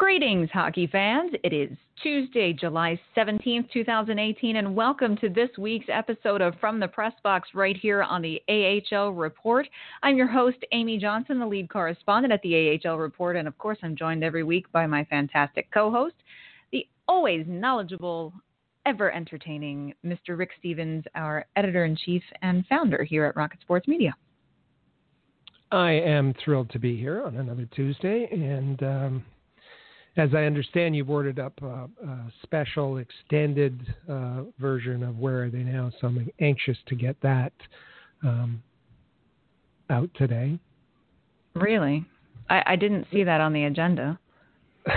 Greetings, hockey fans. It is Tuesday, July 17th, 2018, and welcome to this week's episode of From the Press Box right here on the AHL Report. I'm your host, Amy Johnson, the lead correspondent at the AHL Report, and of course, I'm joined every week by my fantastic co host, the always knowledgeable, ever entertaining Mr. Rick Stephens, our editor in chief and founder here at Rocket Sports Media. I am thrilled to be here on another Tuesday, and um, as I understand, you've ordered up a, a special extended uh, version of Where Are They Now? So I'm anxious to get that um, out today. Really? I, I, didn't see that on the agenda.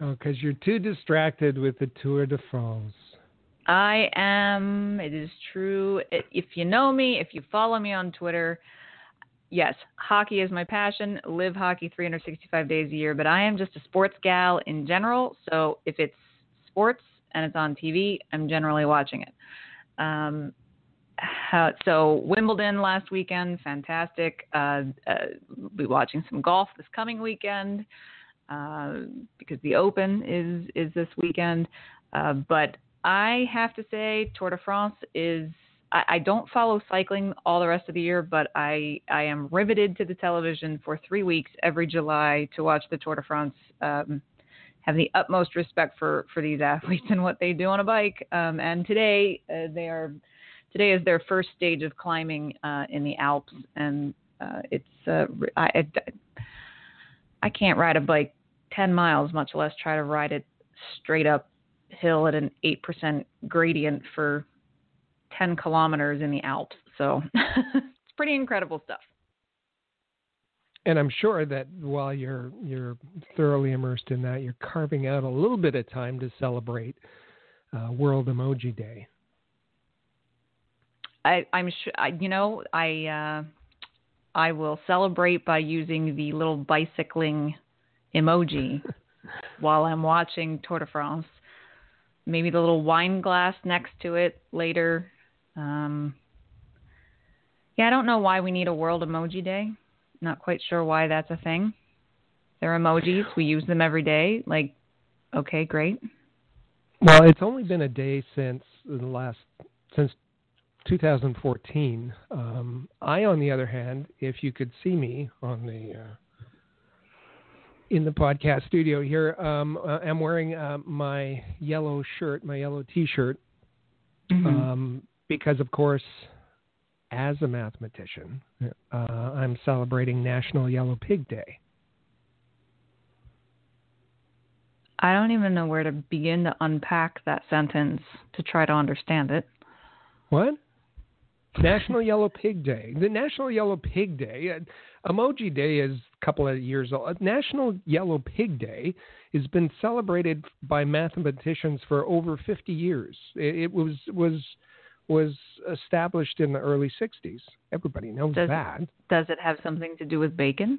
oh, because you're too distracted with the Tour de France. I am. It is true. If you know me, if you follow me on Twitter, yes, hockey is my passion. Live hockey 365 days a year, but I am just a sports gal in general. So if it's sports and it's on TV, I'm generally watching it. Um, how, so Wimbledon last weekend, fantastic. Uh, uh, be watching some golf this coming weekend uh, because the Open is is this weekend. Uh, but I have to say, Tour de France is I, I don't follow cycling all the rest of the year, but I I am riveted to the television for three weeks every July to watch the Tour de France. Um, have the utmost respect for for these athletes and what they do on a bike. Um, and today uh, they are today is their first stage of climbing uh, in the Alps, and uh, it's uh, I, I I can't ride a bike ten miles, much less try to ride it straight up hill at an eight percent gradient for 10 kilometers in the Alps. So it's pretty incredible stuff. And I'm sure that while you're you're thoroughly immersed in that, you're carving out a little bit of time to celebrate uh, World Emoji Day. I, I'm sure. You know, I uh, I will celebrate by using the little bicycling emoji while I'm watching Tour de France. Maybe the little wine glass next to it later um, yeah, I don't know why we need a World Emoji Day. Not quite sure why that's a thing. They're emojis. We use them every day. Like, okay, great. Well, it's only been a day since the last since 2014. Um, I, on the other hand, if you could see me on the uh, in the podcast studio here, um, uh, I'm wearing uh, my yellow shirt, my yellow T-shirt, mm-hmm. um, because, of course, as a mathematician, uh, I'm celebrating National Yellow Pig Day. I don't even know where to begin to unpack that sentence to try to understand it. What? National Yellow Pig Day. The National Yellow Pig Day, uh, Emoji Day is a couple of years old. National Yellow Pig Day has been celebrated by mathematicians for over 50 years. It, it was was was established in the early 60s. Everybody knows does, that. Does it have something to do with bacon?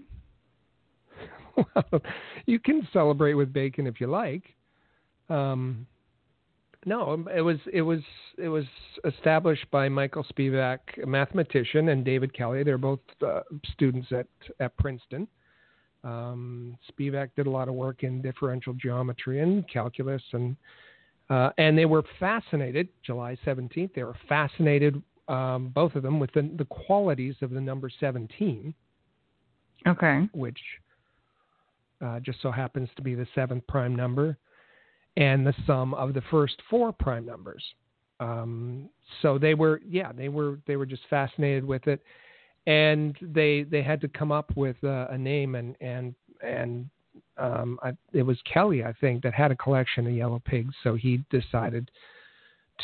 well, you can celebrate with bacon if you like. Um, no, um, it was it was it was established by Michael Spivak, a mathematician, and David Kelly. They're both uh, students at at Princeton. Um, Spivak did a lot of work in differential geometry and calculus, and uh, and they were fascinated, July 17th, they were fascinated, um, both of them, with the, the, qualities of the number 17. Okay. Which uh, just so happens to be the seventh prime number and the sum of the first four prime numbers. Um, so they were, yeah, they were, they were just fascinated with it, and they they had to come up with uh, a name and and and um, I, it was Kelly, I think, that had a collection of yellow pigs. So he decided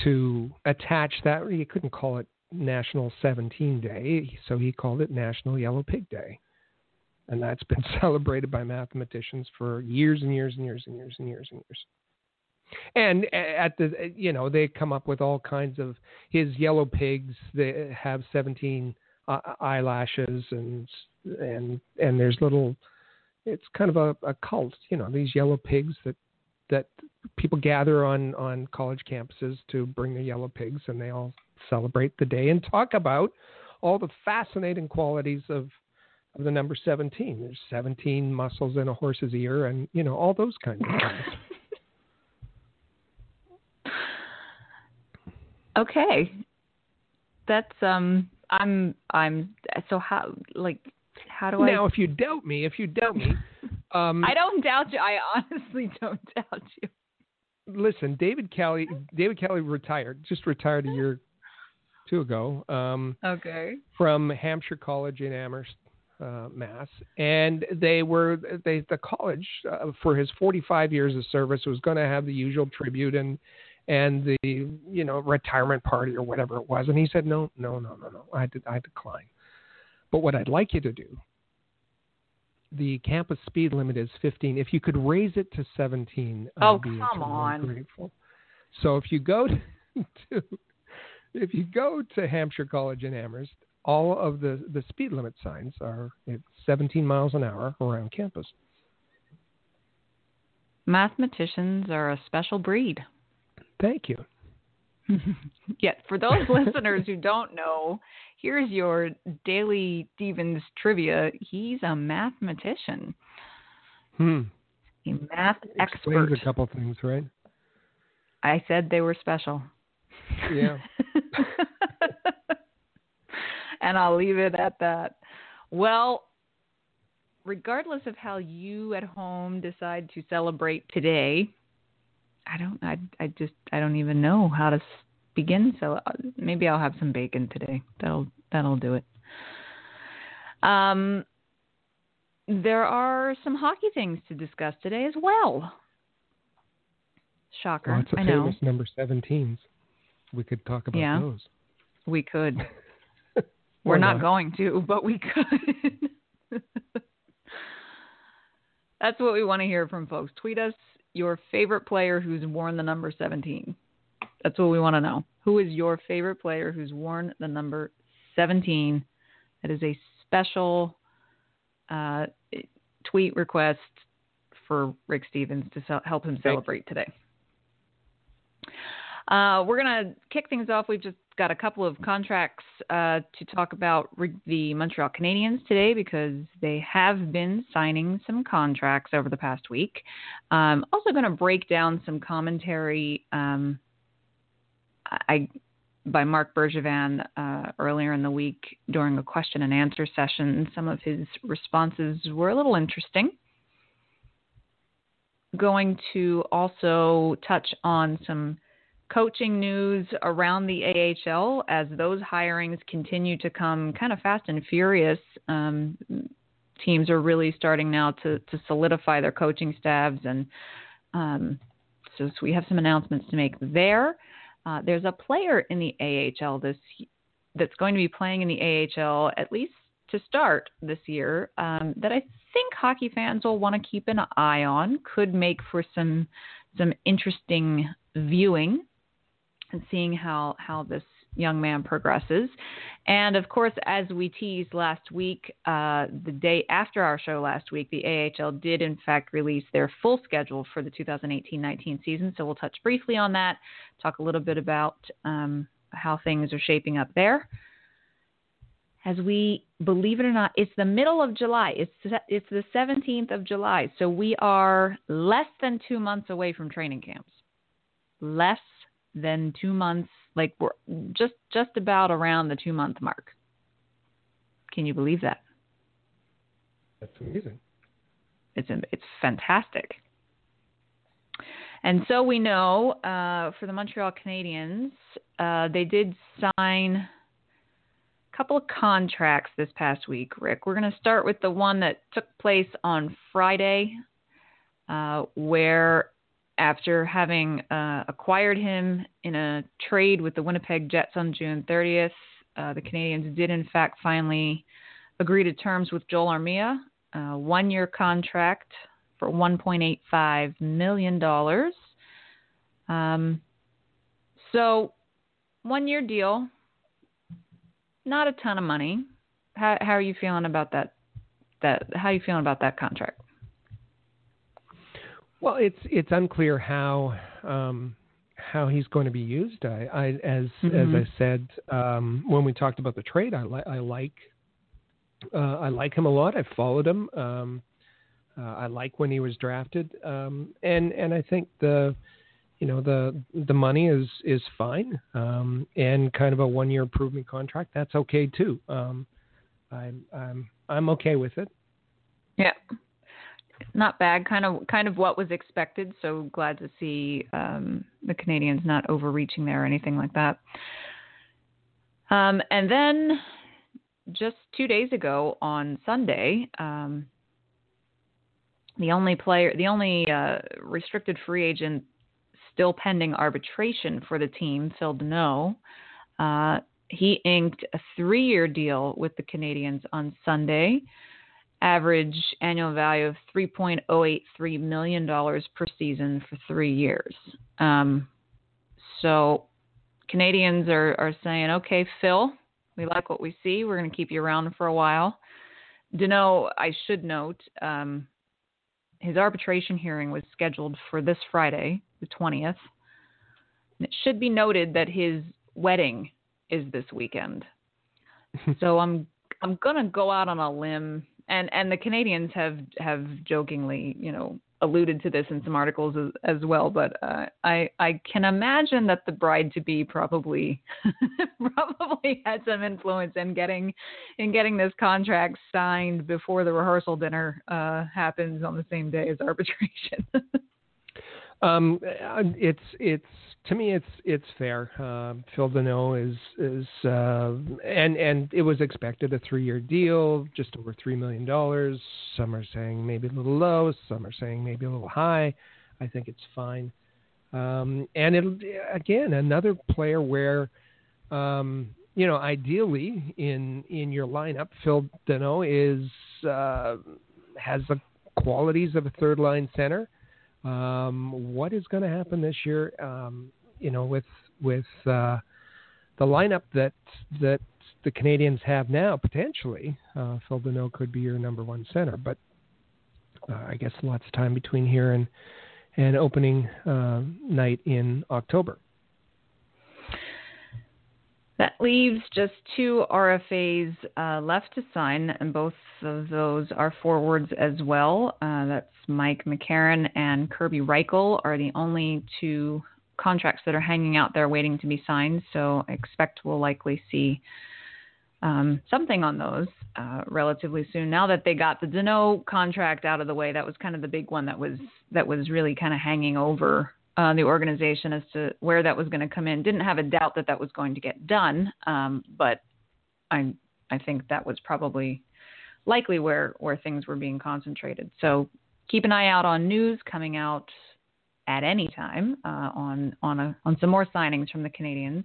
to attach that. He couldn't call it National 17 Day, so he called it National Yellow Pig Day. And that's been celebrated by mathematicians for years and years and years and years and years and years. And at the, you know, they come up with all kinds of his yellow pigs. They have 17 uh, eyelashes and and and there's little it's kind of a, a cult. You know, these yellow pigs that that people gather on on college campuses to bring the yellow pigs, and they all celebrate the day and talk about all the fascinating qualities of of the number 17. There's 17 muscles in a horse's ear, and you know all those kinds of things. okay, that's um. I'm I'm so how like how do now, I now if you doubt me, if you doubt me, um, I don't doubt you. I honestly don't doubt you. Listen, David Kelly. David Kelly retired. Just retired a year, two ago. Um, okay. From Hampshire College in Amherst, uh, Mass, and they were they the college uh, for his 45 years of service was going to have the usual tribute and and the you know retirement party or whatever it was, and he said no, no, no, no, no. I did I decline. But what I'd like you to do the campus speed limit is 15. If you could raise it to 17, oh be come on! Grateful. So if you go to, if you go to Hampshire College in Amherst, all of the the speed limit signs are at 17 miles an hour around campus. Mathematicians are a special breed. Thank you. Yet, for those listeners who don't know, here's your daily Stephens trivia. He's a mathematician. Hmm. A math Explains expert. a couple things, right? I said they were special. Yeah. and I'll leave it at that. Well, regardless of how you at home decide to celebrate today, I don't I I just I don't even know how to begin so maybe I'll have some bacon today. That'll that'll do it. Um there are some hockey things to discuss today as well. Shocker. Lots of I know. famous number 17s. We could talk about Yeah. those. We could. We're not, going to, but we could. That's what we want to hear from folks. Tweet us your favorite player who's worn the number 17. That's what we want to know. Who is your favorite player who's worn the number 17? That is a special uh, tweet request for Rick Stephens to help him celebrate today. Uh, we're going to kick things off. We've just got a couple of contracts uh, to talk about the Montreal Canadiens today because they have been signing some contracts over the past week. Um, also, going to break down some commentary um, I by Marc Bergevin uh, earlier in the week during a question and answer session. Some of his responses were a little interesting. Going to also touch on some coaching news around the AHL as those hirings continue to come kind of fast and furious. Um, teams are really starting now to, to solidify their coaching staffs, and um, so, so, we have some announcements to make there. Uh, there's a player in the AHL this that's going to be playing in the AHL at least to start this year um, that I think hockey fans will want to keep an eye on. Could make for some some interesting viewing and seeing how how this young man progresses. And of course, as we teased last week, uh, the day after our show last week, the AHL did in fact release their full schedule for the 2018-19 season. So we'll touch briefly on that, talk a little bit about um, how things are shaping up there. As we believe it or not, it's the middle of July. It's it's the 17th of July, so we are less than two months away from training camps. Less than two months like we're just just about around the two month mark. Can you believe that? That's amazing. It's it's fantastic. And so we know uh, for the montreal canadiens uh, they did sign a couple of contracts this past week rick. We're going to start with the one that took place on friday uh, where after having uh, acquired him in a trade with the Winnipeg Jets on June 30th, uh, the Canadiens did in fact finally agree to terms with Joel Armia, a one-year contract for 1.85 million dollars. Um, so, one-year deal, not a ton of money. How, how are you feeling about that? That how are you feeling about that contract? Well, it's it's unclear how um, how he's going to be used. I, I as mm-hmm. as I said um, when we talked about the trade, I, li- I like Uh, I like him a lot. I followed him. Um, uh, I like when he was drafted, um, and and I think the you know the the money is is fine, um, and kind of a one year improvement contract. That's okay too. Um, I'm I'm I'm okay with it. Yeah, not bad. Kind of kind of what was expected. So glad to see um, the Canadiens not overreaching there or anything like that. Um, and then just two days ago on Sunday, um, the only player, the only uh, restricted free agent still pending arbitration for the team, Phil Danault, uh, he inked a three-year deal with the Canadiens on Sunday. Average annual value of $3.083 million per season for three years. Um, so Canadiens are, are saying, okay, Phil, we like what we see. We're going to keep you around for a while. Danault, I should note, um, his arbitration hearing was scheduled for this Friday, the 20th. And it should be noted that his wedding is this weekend. so I'm I'm gonna go out on a limb, and and the Canadiens have have jokingly, you know, alluded to this in some articles as, as well, but uh, I I can imagine that the bride to be probably probably had some influence in getting in getting this contract signed before the rehearsal dinner uh, happens on the same day as arbitration. um, it's it's to me, it's it's fair. Uh, Phil Danault is is uh, and and it was expected a three year deal, just over three million dollars. Some are saying maybe a little low, some are saying maybe a little high. I think it's fine. Um, and it again another player where um, you know ideally in in your lineup, Phil Danault is uh, has the qualities of a third line center. Um, what is going to happen this year? Um, you know, with with uh, the lineup that that the Canadiens have now, potentially, uh, Phil Danault could be your number one center. But uh, I guess lots of time between here and and opening uh, night in October. That leaves just two RFAs uh, left to sign, and both of those are forwards as well. Uh, that's Mike McCarron and Kirby Rychel are the only two contracts that are hanging out there waiting to be signed. So expect we'll likely see um, something on those uh, relatively soon. Now that they got the Danault contract out of the way, that was kind of the big one that was that was really kind of hanging over uh, the organization as to where that was going to come in. Didn't have a doubt that that was going to get done, um, but I I think that was probably likely where where things were being concentrated. So keep an eye out on news coming out at any time uh, on on a on some more signings from the Canadiens.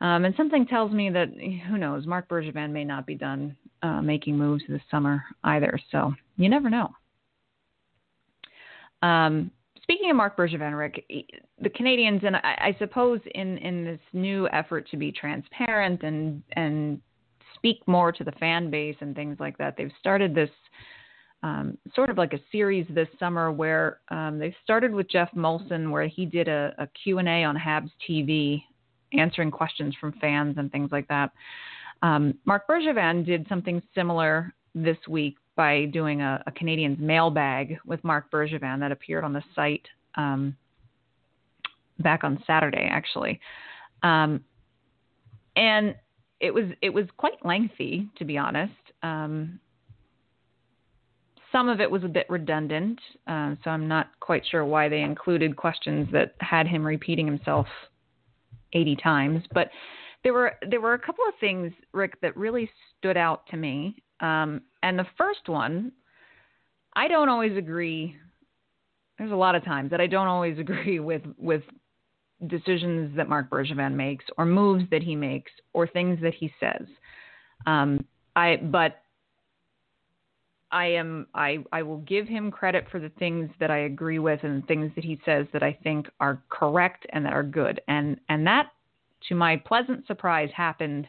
Um, and something tells me that who knows, Marc Bergevin may not be done uh, making moves this summer either. So you never know. Um, speaking of Marc Bergevin, Rick, the Canadiens and I, I suppose in in this new effort to be transparent and and speak more to the fan base and things like that, they've started this um, sort of like a series this summer where um, they started with Geoff Molson, where he did a, a Q&A on Habs TV, answering questions from fans and things like that. Um, Marc Bergevin did something similar this week by doing a, a Canadiens mailbag with Marc Bergevin that appeared on the site um, back on Saturday, actually. Um, and it was it was quite lengthy, to be honest. Um, some of it was a bit redundant, uh, so I'm not quite sure why they included questions that had him repeating himself 80 times. But there were there were a couple of things, Rick, that really stood out to me. Um, and the first one, I don't always agree. There's a lot of times that I don't always agree with with decisions that Marc Bergevin makes, or moves that he makes, or things that he says. Um, I but I am I I will give him credit for the things that I agree with and the things that he says that I think are correct and that are good. And and that to my pleasant surprise happened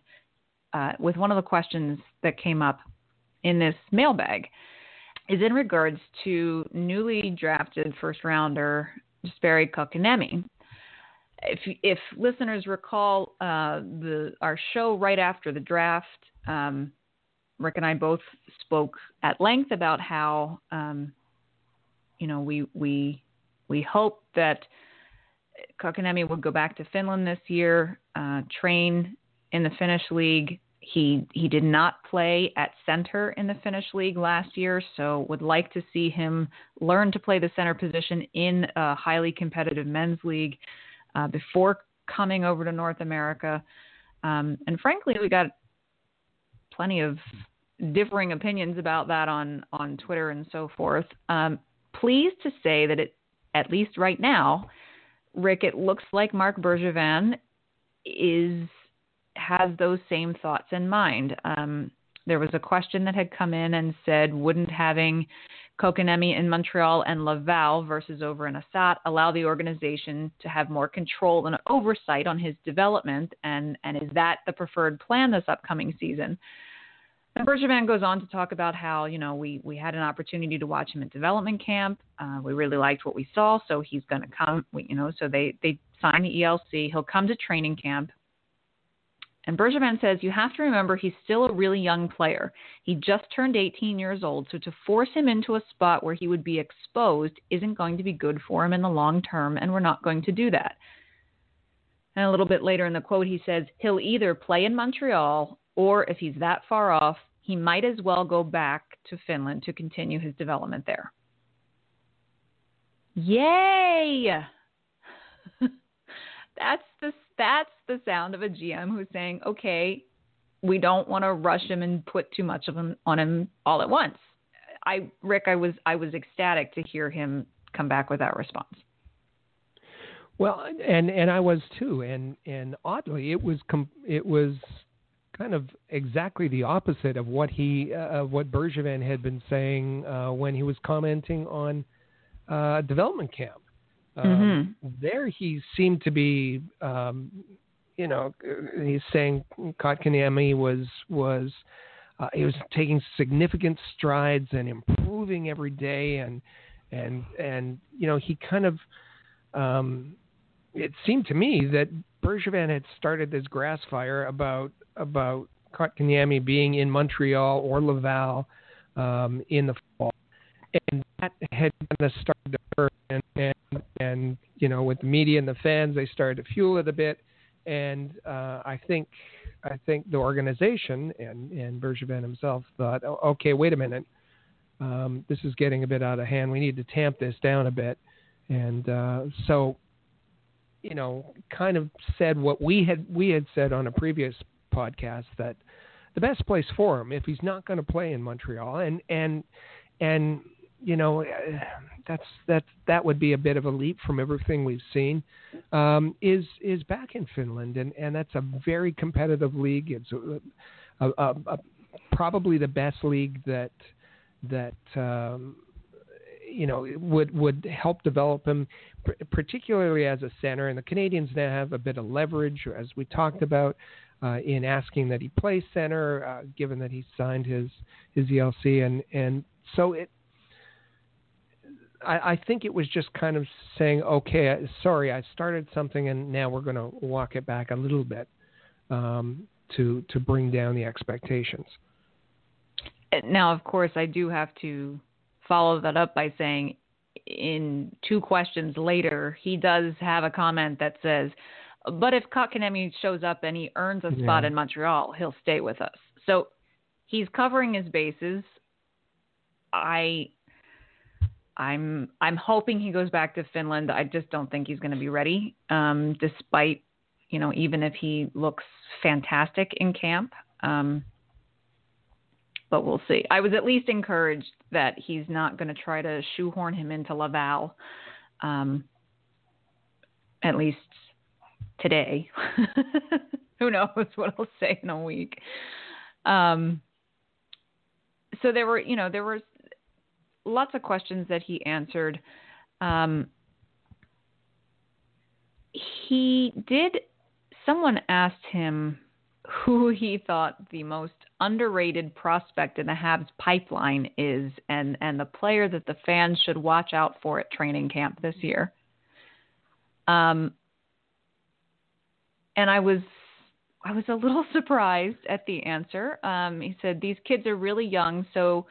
uh, with one of the questions that came up in this mailbag is in regards to newly drafted first rounder Jesperi Kotkaniemi. If if listeners recall uh, the our show right after the draft, um, Rick and I both spoke at length about how, um, you know, we we we hope that Kotkaniemi would go back to Finland this year, uh, train in the Finnish league. He he did not play at center in the Finnish league last year, so would like to see him learn to play the center position in a highly competitive men's league uh, before coming over to North America. Um, and frankly, we got plenty of differing opinions about that on on Twitter and so forth. Um, pleased to say that it, at least right now, Rick, it looks like Marc Bergevin is has those same thoughts in mind. Um, there was a question that had come in and said, wouldn't having Kotkaniemi in Montreal and Laval versus over in Assat allow the organization to have more control and oversight on his development? And, and is that the preferred plan this upcoming season? And Bergevin goes on to talk about how, you know, we, we had an opportunity to watch him at development camp. Uh, we really liked what we saw, so he's going to come, you know, so they, they sign the ELC. He'll come to training camp. And Bergevin says you have to remember he's still a really young player. He just turned 18 years old, so to force him into a spot where he would be exposed isn't going to be good for him in the long term, and we're not going to do that. And a little bit later in the quote, he says he'll either play in Montreal or if he's that far off, he might as well go back to Finland to continue his development there. Yay! that's the that's the sound of a GM who's saying, "Okay, we don't want to rush him and put too much of him on him all at once." I Rick, I was I was ecstatic to hear him come back with that response. Well, and and I was too, and and oddly, it was com- it was kind of exactly the opposite of what he uh, what Bergevin had been saying uh, when he was commenting on uh, development camp. Um, mm-hmm. There, he seemed to be, um, you know, he's saying Kotkaniemi was was uh, he was taking significant strides and improving every day, and and and you know he kind of um, it seemed to me that Bergevin had started this grass fire about about Kotkaniemi being in Montreal or Laval um, in the fall, and that had kind of started to burn. And, and and you know, with the media and the fans, they started to fuel it a bit. And uh, I think I think the organization and and Bergevin himself thought, oh, okay, wait a minute, um, this is getting a bit out of hand. We need to tamp this down a bit. And uh, so you know, kind of said what we had we had said on a previous podcast that the best place for him if he's not going to play in Montreal and and and you know that's that that would be a bit of a leap from everything we've seen um, is is back in Finland and and that's a very competitive league. It's a, a, a, a probably the best league that that um, you know would would help develop him, particularly as a center. And the Canadiens now have a bit of leverage, as we talked about, uh, in asking that he play center, uh, given that he signed his his ELC, and and so it. I, I think it was just kind of saying, okay, sorry, I started something, and now we're going to walk it back a little bit um, to to bring down the expectations. Now, of course, I do have to follow that up by saying, in two questions later, he does have a comment that says, "But if Kotkaniemi shows up and he earns a spot yeah. in Montreal, he'll stay with us." So he's covering his bases. I I'm I'm hoping he goes back to Finland. I just don't think he's going to be ready, um, despite you know even if he looks fantastic in camp. Um, but we'll see. I was at least encouraged that he's not going to try to shoehorn him into Laval, um, at least today. Who knows what he'll say in a week. Um, so there were, you know, there were lots of questions that he answered. Um, he did. Someone asked him who he thought the most underrated prospect in the Habs pipeline is and, and the player that the fans should watch out for at training camp this year. Um, and I was I was a little surprised at the answer. Um, he said these kids are really young, so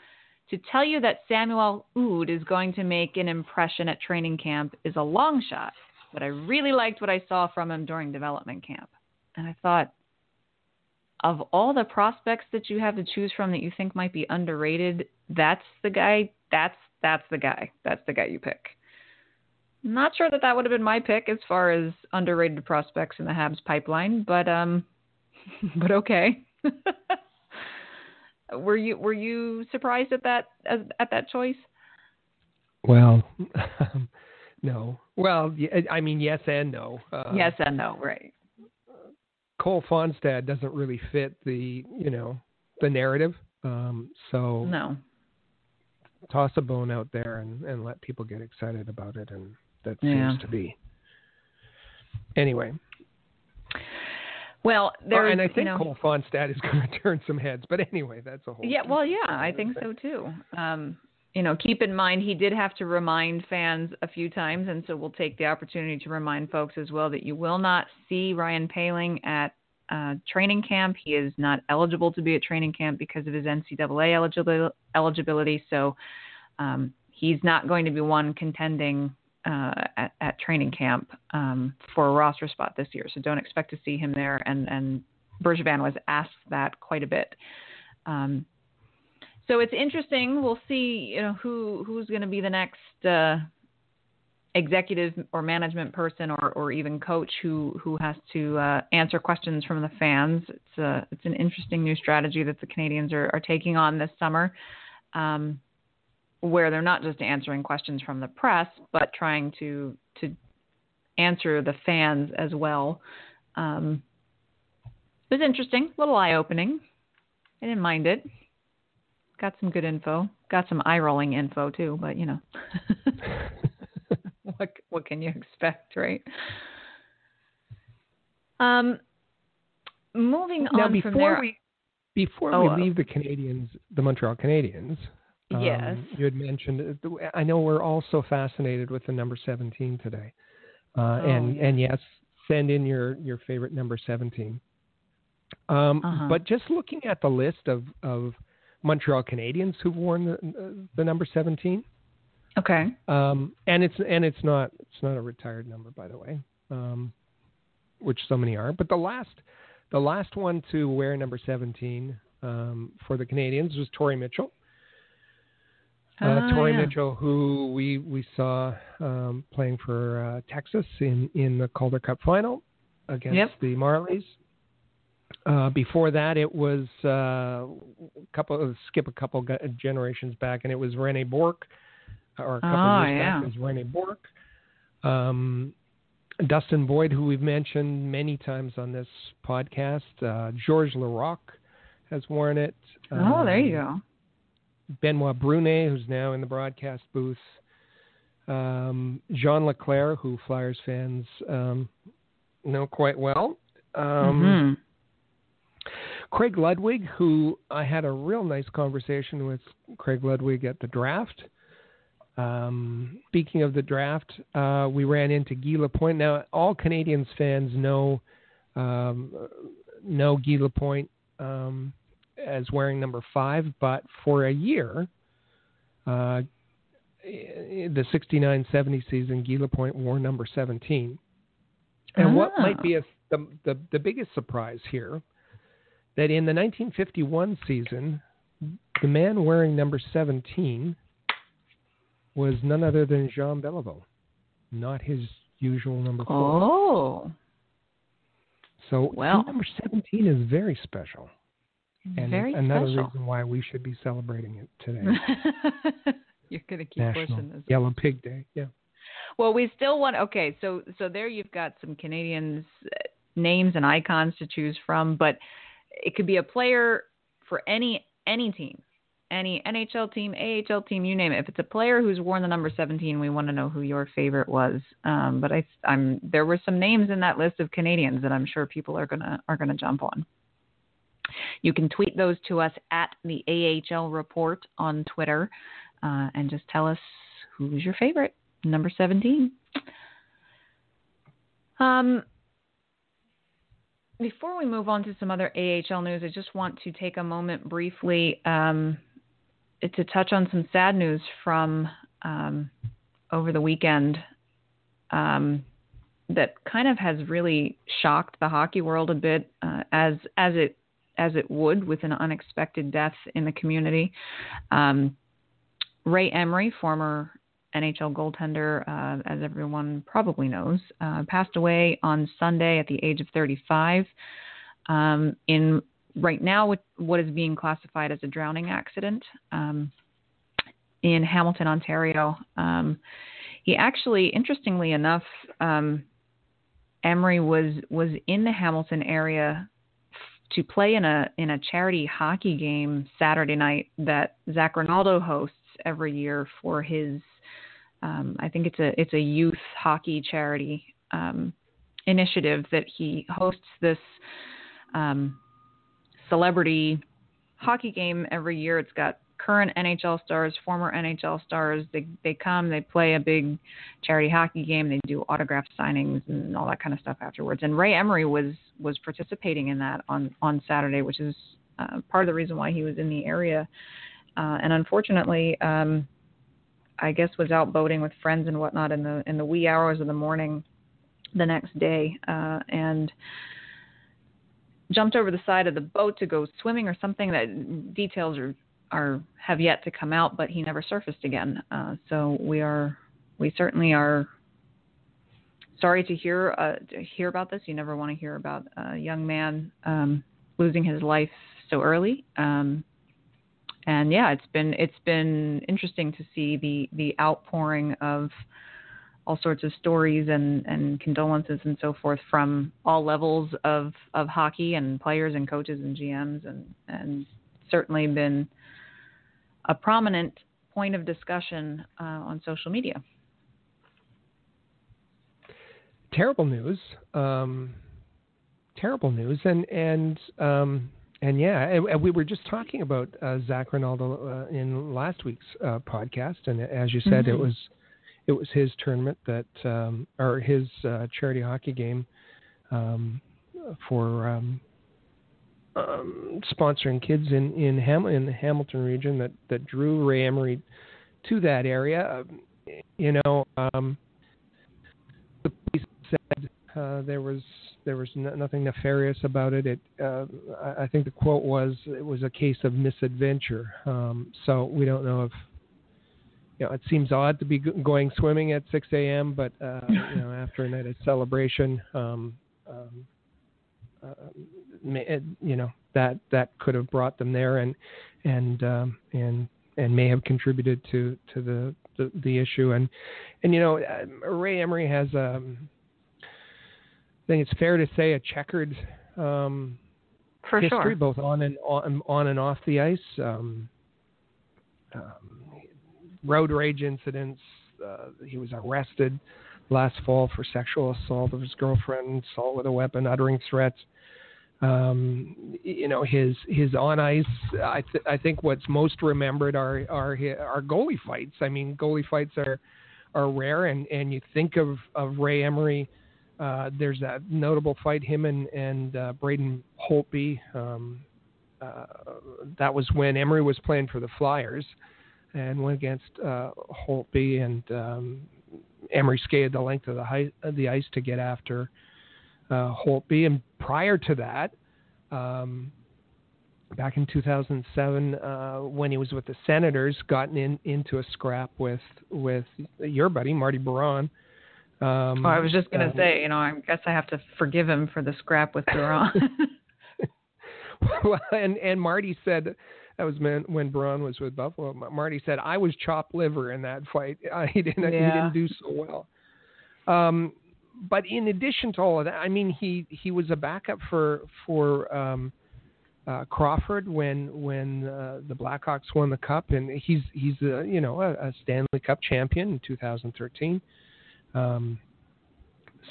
to tell you that Samuel Houde is going to make an impression at training camp is a long shot. But I really liked what I saw from him during development camp, and I thought. Of all the prospects that you have to choose from that you think might be underrated, that's the guy. That's that's the guy. That's the guy you pick. Not sure that that would have been my pick as far as underrated prospects in the Habs pipeline, but um, but okay. were you were you surprised at that at that choice? Well, no. Well, I mean, yes and no. Uh, yes and no, right. Cole Fonstad doesn't really fit the you know the narrative, um, so no. Toss a bone out there and, and let people get excited about it, and that yeah. seems to be. Anyway. Well, there and I think you know, Cole Fonstad is going to turn some heads, but anyway, that's a whole. Yeah, well, yeah, I think so too. Um, you know, keep in mind he did have to remind fans a few times, and so we'll take the opportunity to remind folks as well that you will not see Ryan Poehling at uh, training camp. He is not eligible to be at training camp because of his NCAA eligibility. So um, he's not going to be one contending uh, at, at, training camp um, for a roster spot this year. So don't expect to see him there. And, and Bergevin was asked that quite a bit. Um, so it's interesting. We'll see, you know, who who's going to be the next uh, executive or management person or, or even coach who who has to uh, answer questions from the fans. It's a it's an interesting new strategy that the Canadiens are, are taking on this summer. Um, where they're not just answering questions from the press, but trying to to answer the fans as well. Um, it was interesting, a little eye opening. I didn't mind it. Got some good info. Got some eye rolling info too, but you know, what what can you expect, right? Um, moving now, on before from there. We, before oh, we leave the Canadiens, the Montreal Canadiens, Yes. Um, you had mentioned. Uh, I know we're also fascinated with the number 17 today, uh, oh, and yeah. and yes, send in your your favorite number 17. Um, uh-huh. But just looking at the list of of Montreal Canadiens who've worn the the number 17. Okay. Um, and it's and it's not it's not a retired number, by the way, um, which so many are. But the last the last one to wear number 17 um, for the Canadiens was Torrey Mitchell. Uh, oh, Torrey yeah. Mitchell, who we we saw um, playing for uh, Texas in in the Calder Cup final against yep. the Marlies. Uh, before that, it was uh, a couple skip a couple generations back, and it was Rene Bourque, or a couple oh, years yeah. back, it was Rene Bourque. Um, Dustin Boyd, who we've mentioned many times on this podcast, uh, Georges Laraque has worn it. Oh, there you um, go. Benoit Brunet, who's now in the broadcast booth, um, Jean Leclair, who Flyers fans um, know quite well. Um, mm-hmm. Craig Ludwig, who I had a real nice conversation with Craig Ludwig at the draft. Um, speaking of the draft, uh, we ran into Guy Lapointe. Now, all Canadiens fans know um, know Guy Lapointe um, as wearing number five, but for a year, uh, the 69-70 season, Guy Lapointe wore number 17. And oh. what might be a, the, the, the biggest surprise here, that in the 1951 season, the man wearing number 17 was none other than Jean Beliveau, not his usual number four. Oh. So well. number 17 is very special. And Very another special. reason why we should be celebrating it today. You're going to keep National pushing this. Yellow Pig Day. Yeah. Well, we still want. Okay, so so there you've got some Canadiens uh, names and icons to choose from, but it could be a player for any any team, any NHL team, AHL team, you name it. If it's a player who's worn the number 17, we want to know who your favorite was. Um, but I, I'm there were some names in that list of Canadiens that I'm sure people are gonna are gonna jump on. You can tweet those to us at the AHL Report on Twitter uh, and just tell us who's your favorite, number 17. Um, before we move on to some other AHL news, I just want to take a moment briefly um, to touch on some sad news from um, over the weekend um, that kind of has really shocked the hockey world a bit, uh, as as it as it would with an unexpected death in the community. Um, Ray Emery, former NHL goaltender, uh, as everyone probably knows, uh, passed away on Sunday at the age of 35 um, in right now what is being classified as a drowning accident um, in Hamilton, Ontario. Um, he actually, interestingly enough, um, Emery was was in the Hamilton area to play in a in a charity hockey game Saturday night that Zac Rinaldo hosts every year for his um, I think it's a it's a youth hockey charity um, initiative that he hosts this um, celebrity hockey game every year. It's got current NHL stars, former NHL stars. They they come, they play a big charity hockey game. They do autograph signings and all that kind of stuff afterwards. And Ray Emery was was participating in that on on Saturday, which is uh, part of the reason why he was in the area. Uh, and unfortunately, um, I guess was out boating with friends and whatnot in the in the wee hours of the morning the next day uh, and jumped over the side of the boat to go swimming or something that details are are have yet to come out but he never surfaced again. Uh, so we are we certainly are sorry to hear uh, to hear about this. You never want to hear about a young man um, losing his life so early. Um, and yeah, it's been it's been interesting to see the the outpouring of all sorts of stories and, and condolences and so forth from all levels of, of hockey and players and coaches and GMs and and certainly been a prominent point of discussion uh, on social media. Terrible news. Um, terrible news, and and um, and yeah, and, we were just talking about uh, Zac Rinaldo uh, in last week's uh, podcast, and as you said, mm-hmm. it was it was his tournament that um, or his uh, charity hockey game um, for um, um, sponsoring kids in in, Ham- in the Hamilton region that that drew Ray Emery to that area. you know, um, the police said uh, there was there was no, nothing nefarious about it. It uh, I think the quote was it was a case of misadventure. Um, so we don't know if you know it seems odd to be going swimming at 6 a.m. But uh, you know after a night of celebration, um, um, uh, you know that that could have brought them there and and um, and and may have contributed to to the the, the issue and and you know uh, Ray Emery has um think it's fair to say a checkered um, For history, sure. both on and on, on and off the ice. Um, um, road rage incidents. Uh, he was arrested last fall for sexual assault of his girlfriend, assault with a weapon, uttering threats. Um, you know his his on ice. I th- I think what's most remembered are are are goalie fights. I mean, goalie fights are are rare, and and you think of of Ray Emery uh, there's that notable fight him and and uh, Braden Holtby. Um, uh, that was when Emery was playing for the Flyers, and went against uh, Holtby, and um, Emery skated the length of the, high, the ice to get after uh, Holtby. And prior to that, um, back in 2007, uh, when he was with the Senators, gotten in into a scrap with with your buddy Marty Biron. Um, I was just going to say, you know, I guess I have to forgive him for the scrap with Biron. well, and and Marty said that was when when Biron was with Buffalo. Marty said I was chopped liver in that fight. Uh, he didn't yeah. he didn't do so well. Um, but in addition to all of that, I mean, he he was a backup for for um, uh, Crawford when when uh, the Blackhawks won the cup, and he's he's a, you know a, a Stanley Cup champion in 2013. Um,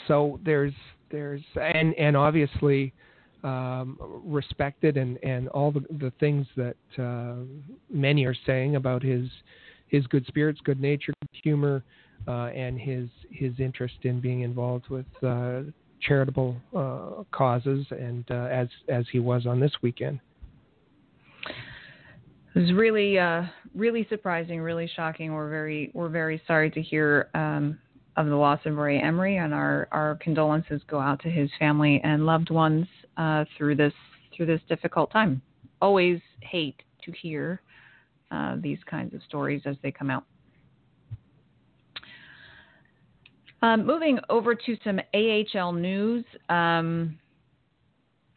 so there's there's and and obviously um, respected and and all the the things that uh, many are saying about his his good spirits, good nature, good humor, uh, and his his interest in being involved with uh, charitable uh, causes, and uh, as as he was on this weekend. It was really uh, really surprising, really shocking. We're very we're very sorry to hear um, of the loss of Ray Emery, and our our condolences go out to his family and loved ones uh, through this through this difficult time. Always hate to hear uh, these kinds of stories as they come out. Um, moving over to some AHL news. Um,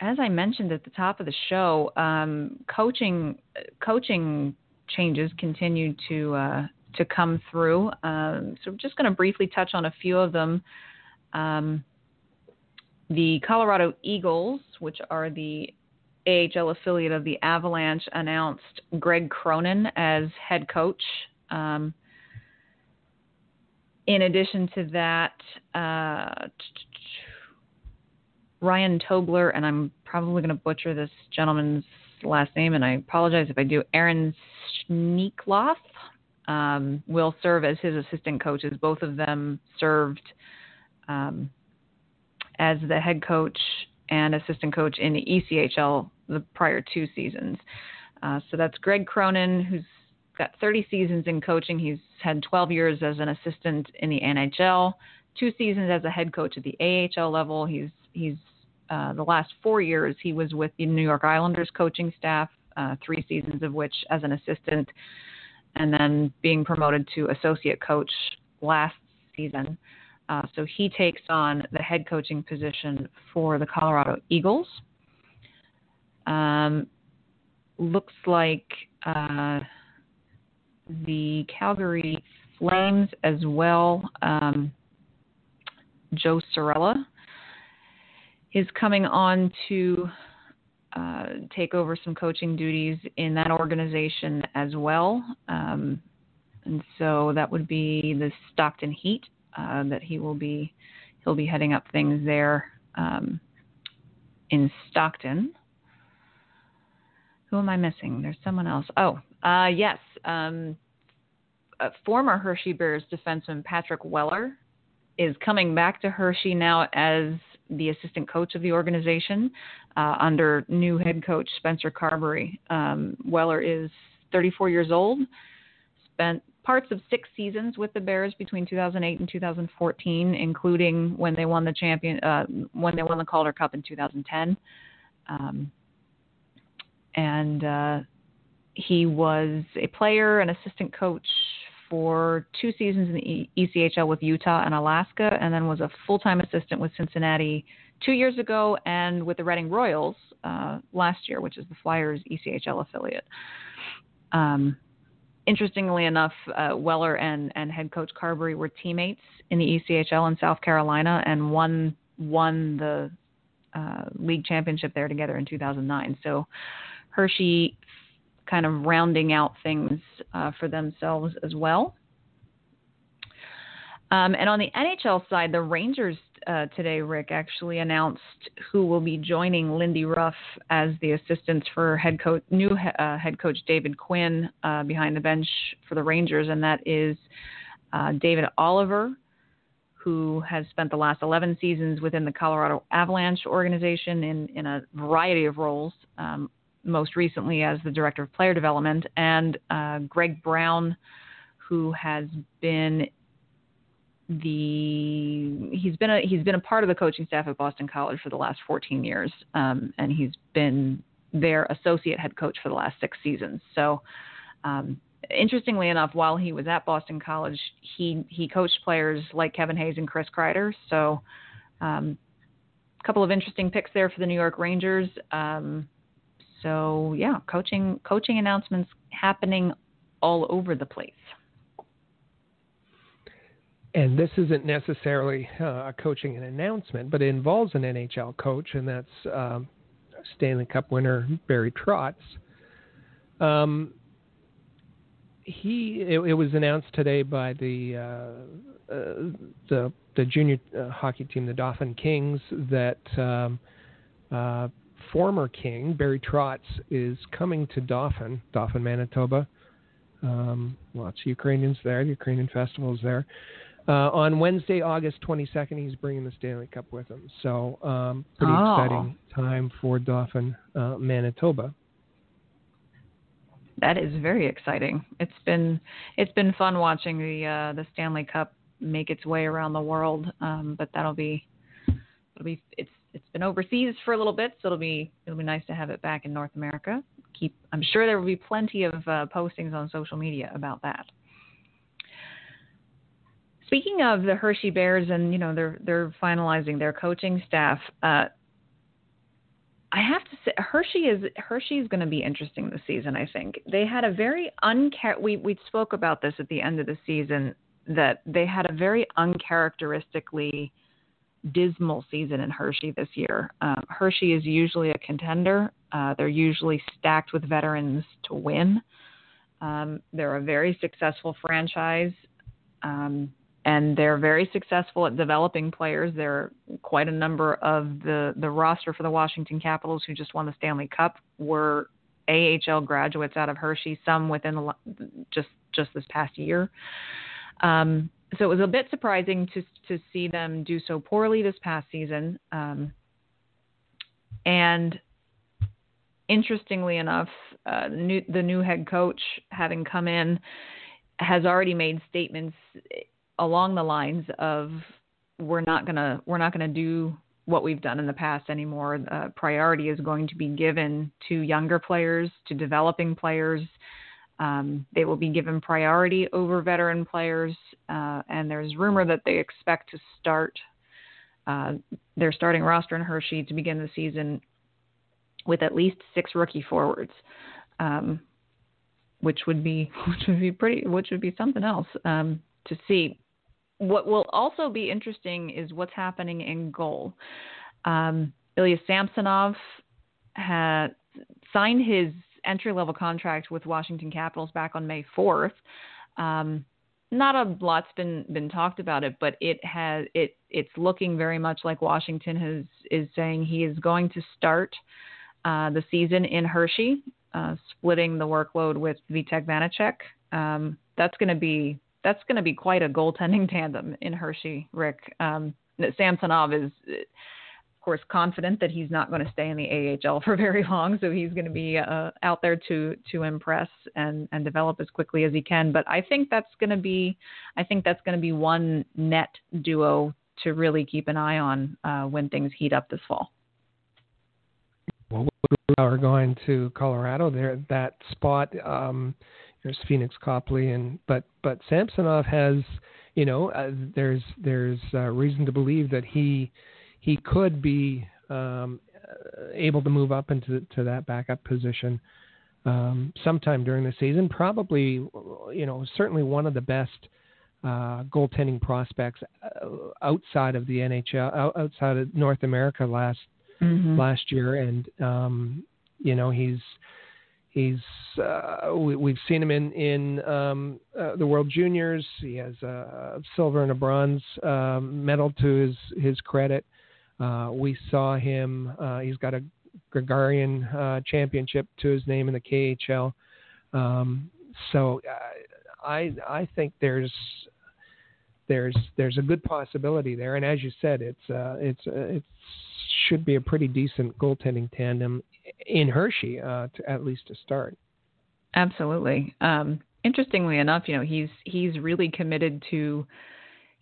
as I mentioned at the top of the show, um, coaching coaching changes continue to uh, to come through. Um, so I'm just going to briefly touch on a few of them. Um, the Colorado Eagles, which are the AHL affiliate of the Avalanche, announced Greg Cronin as head coach. Um, in addition to that, uh, Ryan Tobler, and I'm probably going to butcher this gentleman's last name, and I apologize if I do. Aaron Schneekloth um, will serve as his assistant coaches. Both of them served um, as the head coach and assistant coach in the ECHL the prior two seasons. Uh, so that's Greg Cronin, who's got 30 seasons in coaching. He's had 12 years as an assistant in the NHL, two seasons as a head coach at the AHL level. He's he's uh, the last four years he was with the New York Islanders coaching staff, uh, three seasons of which as an assistant, and then being promoted to associate coach last season. Uh, so he takes on the head coaching position for the Colorado Eagles. Um, looks like uh, the Calgary Flames as well. Um, Joe Sorella is coming on to uh, take over some coaching duties in that organization as well. Um, and so that would be the Stockton Heat uh, that he will be he'll be heading up things there um, in Stockton. Who am I missing? There's someone else. Oh, uh, yes. Um, former Hershey Bears defenseman Patrick Wellar is coming back to Hershey now as the assistant coach of the organization uh, under new head coach Spencer Carbery. Um, Wellar is 34 years old, spent parts of six seasons with the Bears between 2008 and 2014, including when they won the champion uh, when they won the Calder Cup in 2010. Um, and uh, he was a player, an assistant coach for two seasons in the ECHL with Utah and Alaska, and then was a full-time assistant with Cincinnati two years ago, and with the Reading Royals uh, last year, which is the Flyers ECHL affiliate. Um, interestingly enough, uh, Wellar and, and head coach Carbery were teammates in the ECHL in South Carolina and won won the uh, league championship there together in 2009. So Hershey kind of rounding out things uh, for themselves as well. Um, and on the NHL side, the Rangers uh, today, Rick, actually announced who will be joining Lindy Ruff as the assistants for head coach, new uh, head coach David Quinn uh, behind the bench for the Rangers, and that is uh, David Oliver, who has spent the last 11 seasons within the Colorado Avalanche organization in, in a variety of roles, um, most recently as the director of player development, and uh, Greg Brown, who has been the he's been a he's been a part of the coaching staff at Boston College for the last 14 years, um, and he's been their associate head coach for the last six seasons. So, um, interestingly enough, while he was at Boston College, he he coached players like Kevin Hayes and Chris Kreider. So, um, a couple of interesting picks there for the New York Rangers. Um, so yeah, coaching coaching announcements happening all over the place and this isn't necessarily uh, coaching an announcement, but it involves an NHL coach, and that's um, Stanley Cup winner Barry Trotz. Um, he it, it, was announced today by the uh, uh, the the junior uh, hockey team, the Dauphin Kings, that um, uh, former king Barry Trotz is coming to Dauphin, Dauphin, Manitoba. Um, lots of Ukrainians there. The Ukrainian festivals there uh, on Wednesday, August 22nd, he's bringing the Stanley Cup with him. So, um, pretty Oh. exciting time for Dauphin, uh, Manitoba. That is very exciting. It's been it's been fun watching the uh, the Stanley Cup make its way around the world. Um, but that'll be it'll be it's it's been overseas for a little bit, so it'll be it'll be nice to have it back in North America. Keep I'm sure there will be plenty of uh, postings on social media about that. Speaking of the Hershey Bears, and you know they're they're finalizing their coaching staff. Uh, I have to say Hershey is Hershey is going to be interesting this season. I think they had a very unchar. We we spoke about this at the end of the season that they had a very uncharacteristically dismal season in Hershey this year. Um, Hershey is usually a contender. Uh, they're usually stacked with veterans to win. Um, they're a very successful franchise. Um, and they're very successful at developing players. There are quite a number of the the roster for the Washington Capitals who just won the Stanley Cup were AHL graduates out of Hershey, some within the, just just this past year. Um, so it was a bit surprising to to see them do so poorly this past season. Um, and interestingly enough, uh, new, the new head coach, having come in, has already made statements along the lines of we're not gonna we're not gonna do what we've done in the past anymore. Uh, priority is going to be given to younger players, to developing players. Um, they will be given priority over veteran players, uh, and there's rumor that they expect to start uh, their starting roster in Hershey to begin the season with at least six rookie forwards, um, which would be which would be pretty which would be something else um, to see. What will also be interesting is what's happening in goal. Um, Ilya Samsonov had signed his entry level contract with Washington Capitals back on May 4th. Um, not a lot's been been talked about it, but it has it it's looking very much like Washington has is saying he is going to start uh, the season in Hershey, uh, splitting the workload with Vitek Vanecek. Um, that's going to be that's going to be quite a goaltending tandem in Hershey, Rick. Um, Samsonov is, course, confident that he's not going to stay in the AHL for very long, so he's going to be uh, out there to to impress and and develop as quickly as he can. But I think that's going to be, I think that's going to be one net duo to really keep an eye on uh, when things heat up this fall. Well, we are going to Colorado. There, that spot. Um, there's Phoenix Copley, and but but Samsonov has, you know, uh, there's there's uh, reason to believe that he he could be um, able to move up into to that backup position um, sometime during the season. Probably, you know, certainly one of the best uh, goaltending prospects uh, outside of the NHL, outside of North America last mm-hmm. last year, and um, you know he's he's uh, we, have seen him in in um, uh, the World Juniors. He has a silver and a bronze um, medal to his his credit. Uh, we saw him. Uh, he's got a Gagarin uh, championship to his name in the KHL. Um, so uh, I I think there's there's there's a good possibility there, and as you said, it's uh, it's it should be a pretty decent goaltending tandem in Hershey, uh, to, at least to start. Absolutely. Um, interestingly enough, you know, he's he's really committed to.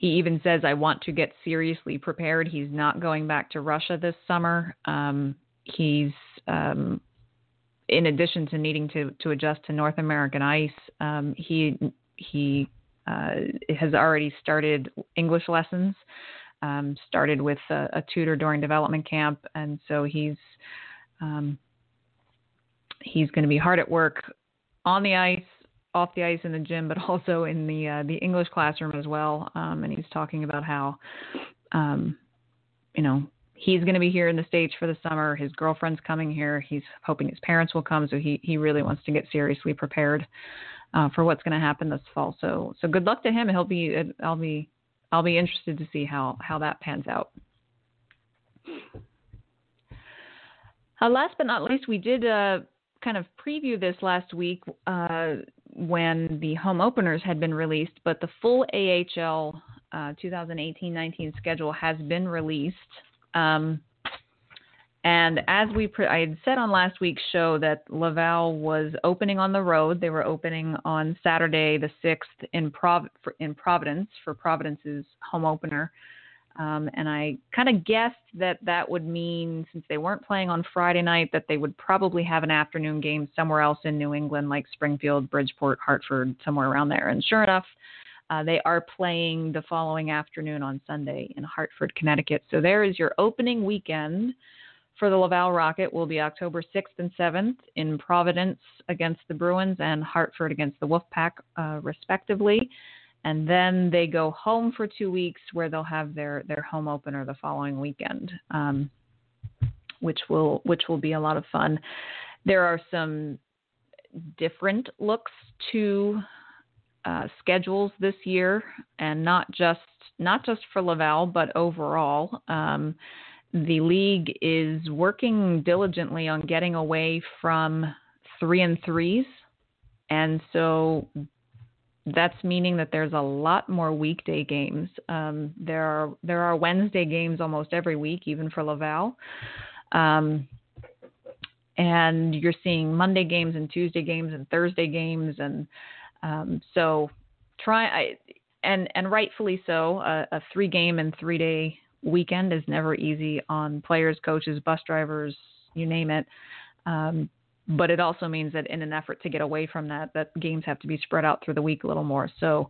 He even says, "I want to get seriously prepared." He's not going back to Russia this summer. Um, he's um, in addition to needing to to adjust to North American ice, um, he he uh, has already started English lessons. Um, started with a, a, tutor during development camp, and so he's um, he's going to be hard at work on the ice, off the ice in the gym, but also in the uh, the English classroom as well. Um, and he's talking about how, um, you know, he's going to be here in the states for the summer. His girlfriend's coming here. He's hoping his parents will come, so he he really wants to get seriously prepared uh, for what's going to happen this fall. So so good luck to him. He'll be I'll be I'll be interested to see how how that pans out. Uh, last but not least, we did uh, kind of preview this last week uh, when the home openers had been released, but the full AHL uh, 2018-19 schedule has been released. Um, and as we, pre- I had said on last week's show that Laval was opening on the road. They were opening on Saturday the 6th in, Prov- in Providence for Providence's home opener. Um, and I kind of guessed that that would mean, since they weren't playing on Friday night, that they would probably have an afternoon game somewhere else in New England, like Springfield, Bridgeport, Hartford, somewhere around there. And sure enough, uh, they are playing the following afternoon on Sunday in Hartford, Connecticut. So there is your opening weekend for the Laval Rocket will be October 6th and 7th in Providence against the Bruins and Hartford against the Wolfpack, uh, respectively. And then they go home for two weeks where they'll have their, their home opener the following weekend, um, which will which will be a lot of fun. There are some different looks to uh, schedules this year, and not just not just for Laval, but overall. Um, the league is working diligently on getting away from three and threes. And so that's meaning that there's a lot more weekday games. Um, there are there are Wednesday games almost every week, even for Laval. Um, and you're seeing Monday games and Tuesday games and Thursday games, and um, so try I, and and rightfully so. A, a three game and three day weekend is never easy on players, coaches, bus drivers, you name it. Um, but it also means that in an effort to get away from that, that games have to be spread out through the week a little more. So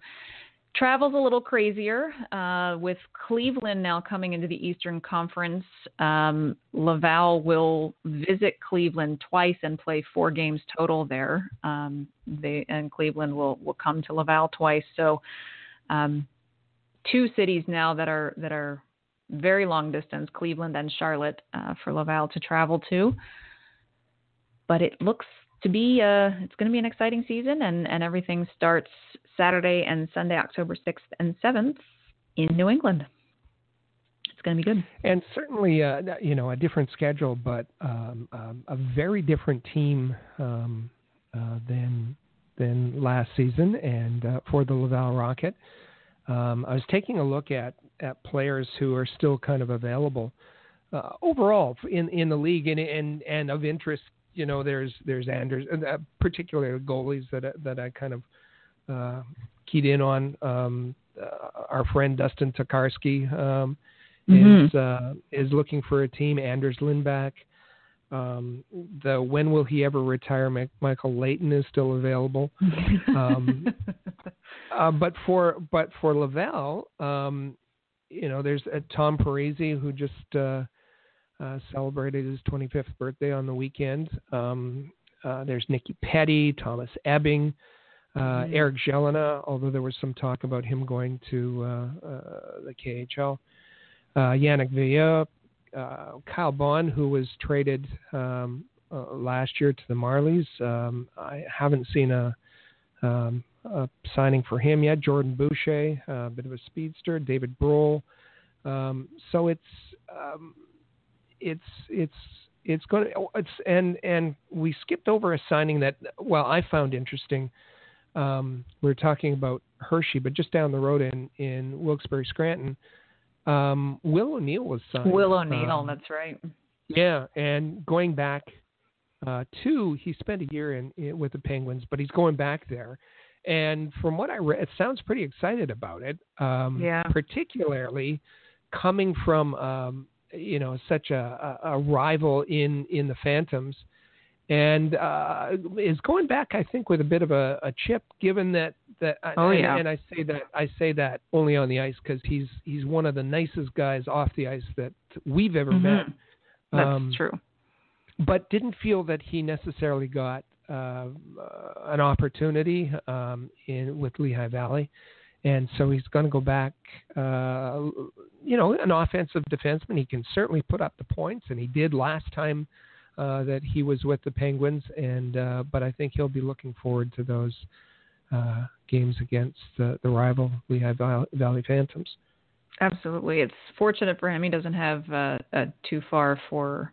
travel's a little crazier uh, with Cleveland now coming into the Eastern Conference. Um, Laval will visit Cleveland twice and play four games total there. Um, they and Cleveland will will come to Laval twice. So um, two cities now that are that are very long distance, Cleveland and Charlotte, uh, for Laval to travel to. But it looks to be uh, it's going to be an exciting season, and and everything starts Saturday and Sunday, October sixth and seventh, in New England. It's going to be good. And certainly, uh, you know, a different schedule, but um, um, a very different team um, uh, than than last season, and uh, for the Laval Rocket. Um, I was taking a look at at players who are still kind of available uh, overall in in the league and and and of interest. You know, there's there's Anders, uh, particularly goalies that that I kind of uh, keyed in on. Um, uh, our friend Dustin Tokarski um, mm-hmm. is uh, is looking for a team. Anders Lindback. Um, the when will he ever retire? Michael Leighton is still available. Um, uh, but for but for Laval, um, you know, there's uh, Tom Parisi who just uh, uh, celebrated his 25th birthday on the weekend. Um, uh, there's Niki Petti, Thomas Ebbing, uh, mm-hmm. Eric Gélinas, although there was some talk about him going to uh, the KHL. Yannick Veilleux, Kyle Baun, who was traded um, last year to the Marlies. Um, I haven't seen a um, uh, signing for him yet. Jordan Boucher, uh, a bit of a speedster. David Broll. Um, so it's um, it's it's it's going to it's and and we skipped over a signing that well I found interesting. Um, we are talking about Hershey, but just down the road in in Wilkes-Barre Scranton, um, Will O'Neill was signed. Will O'Neill, um, that's right. Yeah, and going back uh, to he spent a year in, in, with the Penguins, but he's going back there, and from what I read, it sounds pretty excited about it. Um, yeah. Particularly coming from um, you know such a, a, rival in in the Phantoms, and uh, is going back I think with a bit of a, a chip, given that that. Oh and, yeah. And I say that I say that only on the ice because he's he's one of the nicest guys off the ice that we've ever mm-hmm. met. That's um, true. But didn't feel that he necessarily got uh, an opportunity um, in with Lehigh Valley, and so he's going to go back. Uh, you know, an offensive defenseman. He can certainly put up the points, and he did last time uh, that he was with the Penguins. And uh, but I think he'll be looking forward to those uh, games against the, the rival Lehigh Valley Phantoms. Absolutely, it's fortunate for him. He doesn't have uh, too far for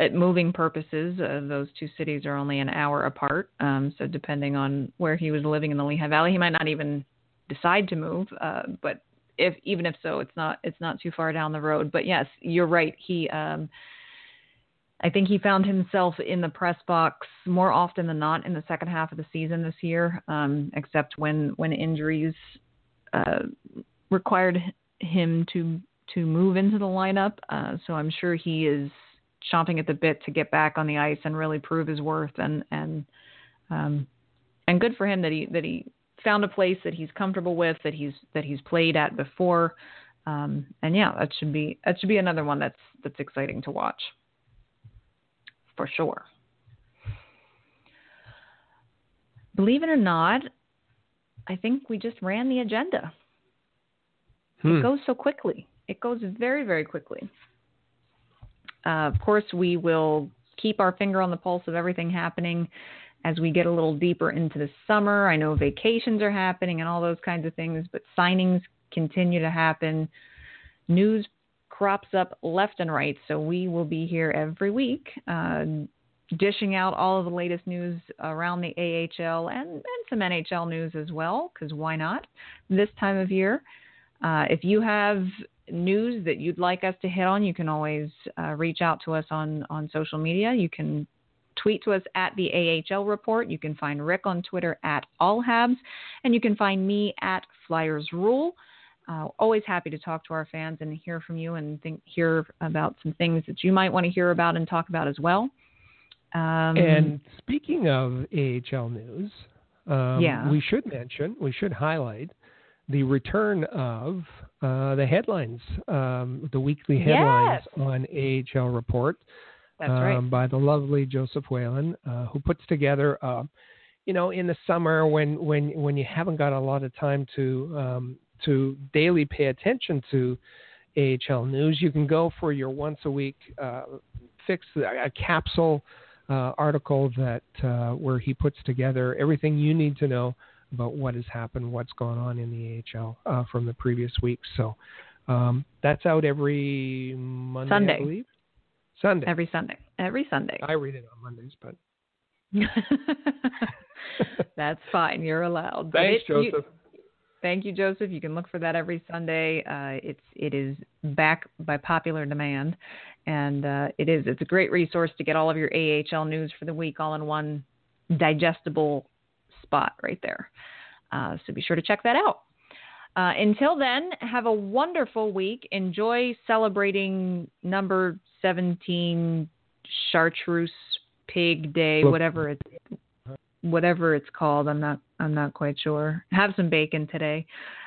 at moving purposes, uh, those two cities are only an hour apart. Um, so depending on where he was living in the Lehigh Valley, he might not even decide to move. Uh, but if even if so, it's not it's not too far down the road. But yes, you're right. He um, I think he found himself in the press box more often than not in the second half of the season this year, um, except when when injuries uh, required him to to move into the lineup. Uh, so I'm sure he is chomping at the bit to get back on the ice and really prove his worth. And and um, and good for him that he that he found a place that he's comfortable with, that he's that he's played at before. Um, and yeah, that should be that should be another one that's that's exciting to watch for sure. Believe it or not, I think we just ran the agenda. Hmm. It goes so quickly. It goes very, very quickly. Uh, of course, we will keep our finger on the pulse of everything happening as we get a little deeper into the summer. I know vacations are happening and all those kinds of things, but signings continue to happen. News crops up left and right, so we will be here every week. Uh, dishing out all of the latest news around the AHL and, and some NHL news as well, because why not this time of year? Uh, if you have news that you'd like us to hit on, you can always uh, reach out to us on, on social media. You can tweet to us at the AHL Report. You can find Rick on Twitter at AllHabs, and you can find me at Flyers Rule. Uh, always happy to talk to our fans and hear from you and think, hear about some things that you might want to hear about and talk about as well. Um, and speaking of AHL news, um, Yeah. we should mention, we should highlight the return of uh, the headlines, um, the weekly headlines Yes. on AHL Report that's um, right. by the lovely Joseph Whalen, uh, who puts together, uh, you know, in the summer when when when you haven't got a lot of time to um, to daily pay attention to AHL news, you can go for your once a week uh, fix a capsule uh, article that uh, where he puts together everything you need to know about what has happened, what's gone on in the AHL uh, from the previous week. So um, that's out every Monday, Sunday. I believe. Sunday. Every Sunday. Every Sunday. I read it on Mondays, but That's fine. You're allowed. Thanks, it- you- Joseph. thank you, Joseph. You can look for that every Sunday. Uh, it's it is back by popular demand, and uh, it is it's a great resource to get all of your AHL news for the week all in one digestible spot right there. Uh, so be sure to check that out. Uh, until then, have a wonderful week. Enjoy celebrating number 17 Chartreuse Pig Day, whatever it's whatever it's called. I'm not I'm not quite sure. Have some bacon today.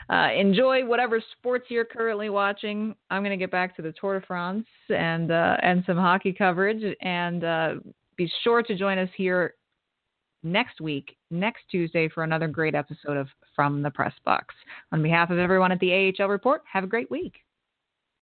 Uh, enjoy whatever sports you're currently watching. I'm going to get back to the Tour de France and uh, and some hockey coverage. And uh, be sure to join us here next week, next Tuesday, for another great episode of From the Press Box. On behalf of everyone at the AHL Report, have a great week.